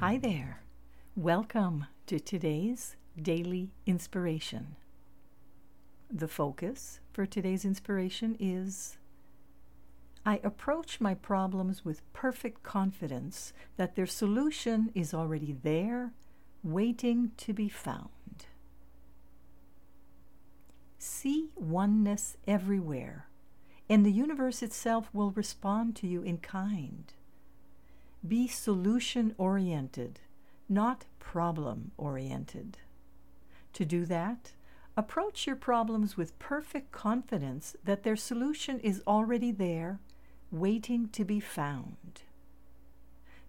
Hi there. Welcome to today's daily inspiration. The focus for today's inspiration is I approach my problems with perfect confidence that their solution is already there, waiting to be found. See oneness everywhere, and the universe itself will respond to you in kind. Be solution oriented, not problem oriented. To do that, approach your problems with perfect confidence that their solution is already there, waiting to be found.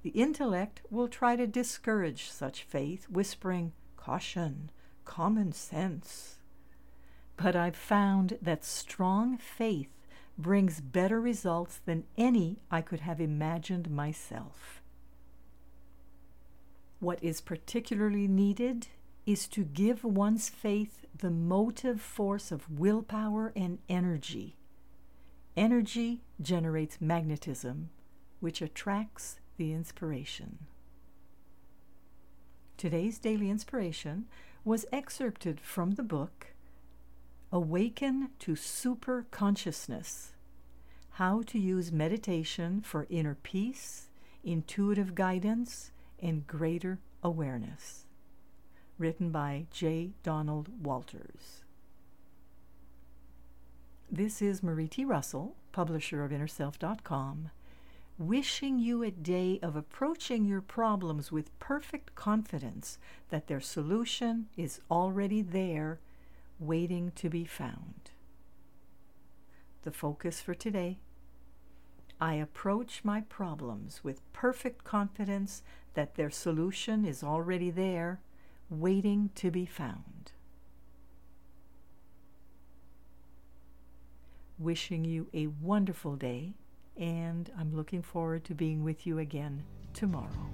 The intellect will try to discourage such faith, whispering, Caution, common sense. But I've found that strong faith brings better results than any I could have imagined myself. What is particularly needed is to give one's faith the motive force of willpower and energy. Energy generates magnetism, which attracts the inspiration. Today's daily inspiration was excerpted from the book Awaken to Super Consciousness How to Use Meditation for Inner Peace, Intuitive Guidance, and Greater Awareness. Written by J. Donald Walters. This is Marie T. Russell, publisher of InnerSelf.com, wishing you a day of approaching your problems with perfect confidence that their solution is already there waiting to be found. The focus for today I approach my problems with perfect confidence that their solution is already there, waiting to be found. Wishing you a wonderful day, and I'm looking forward to being with you again tomorrow.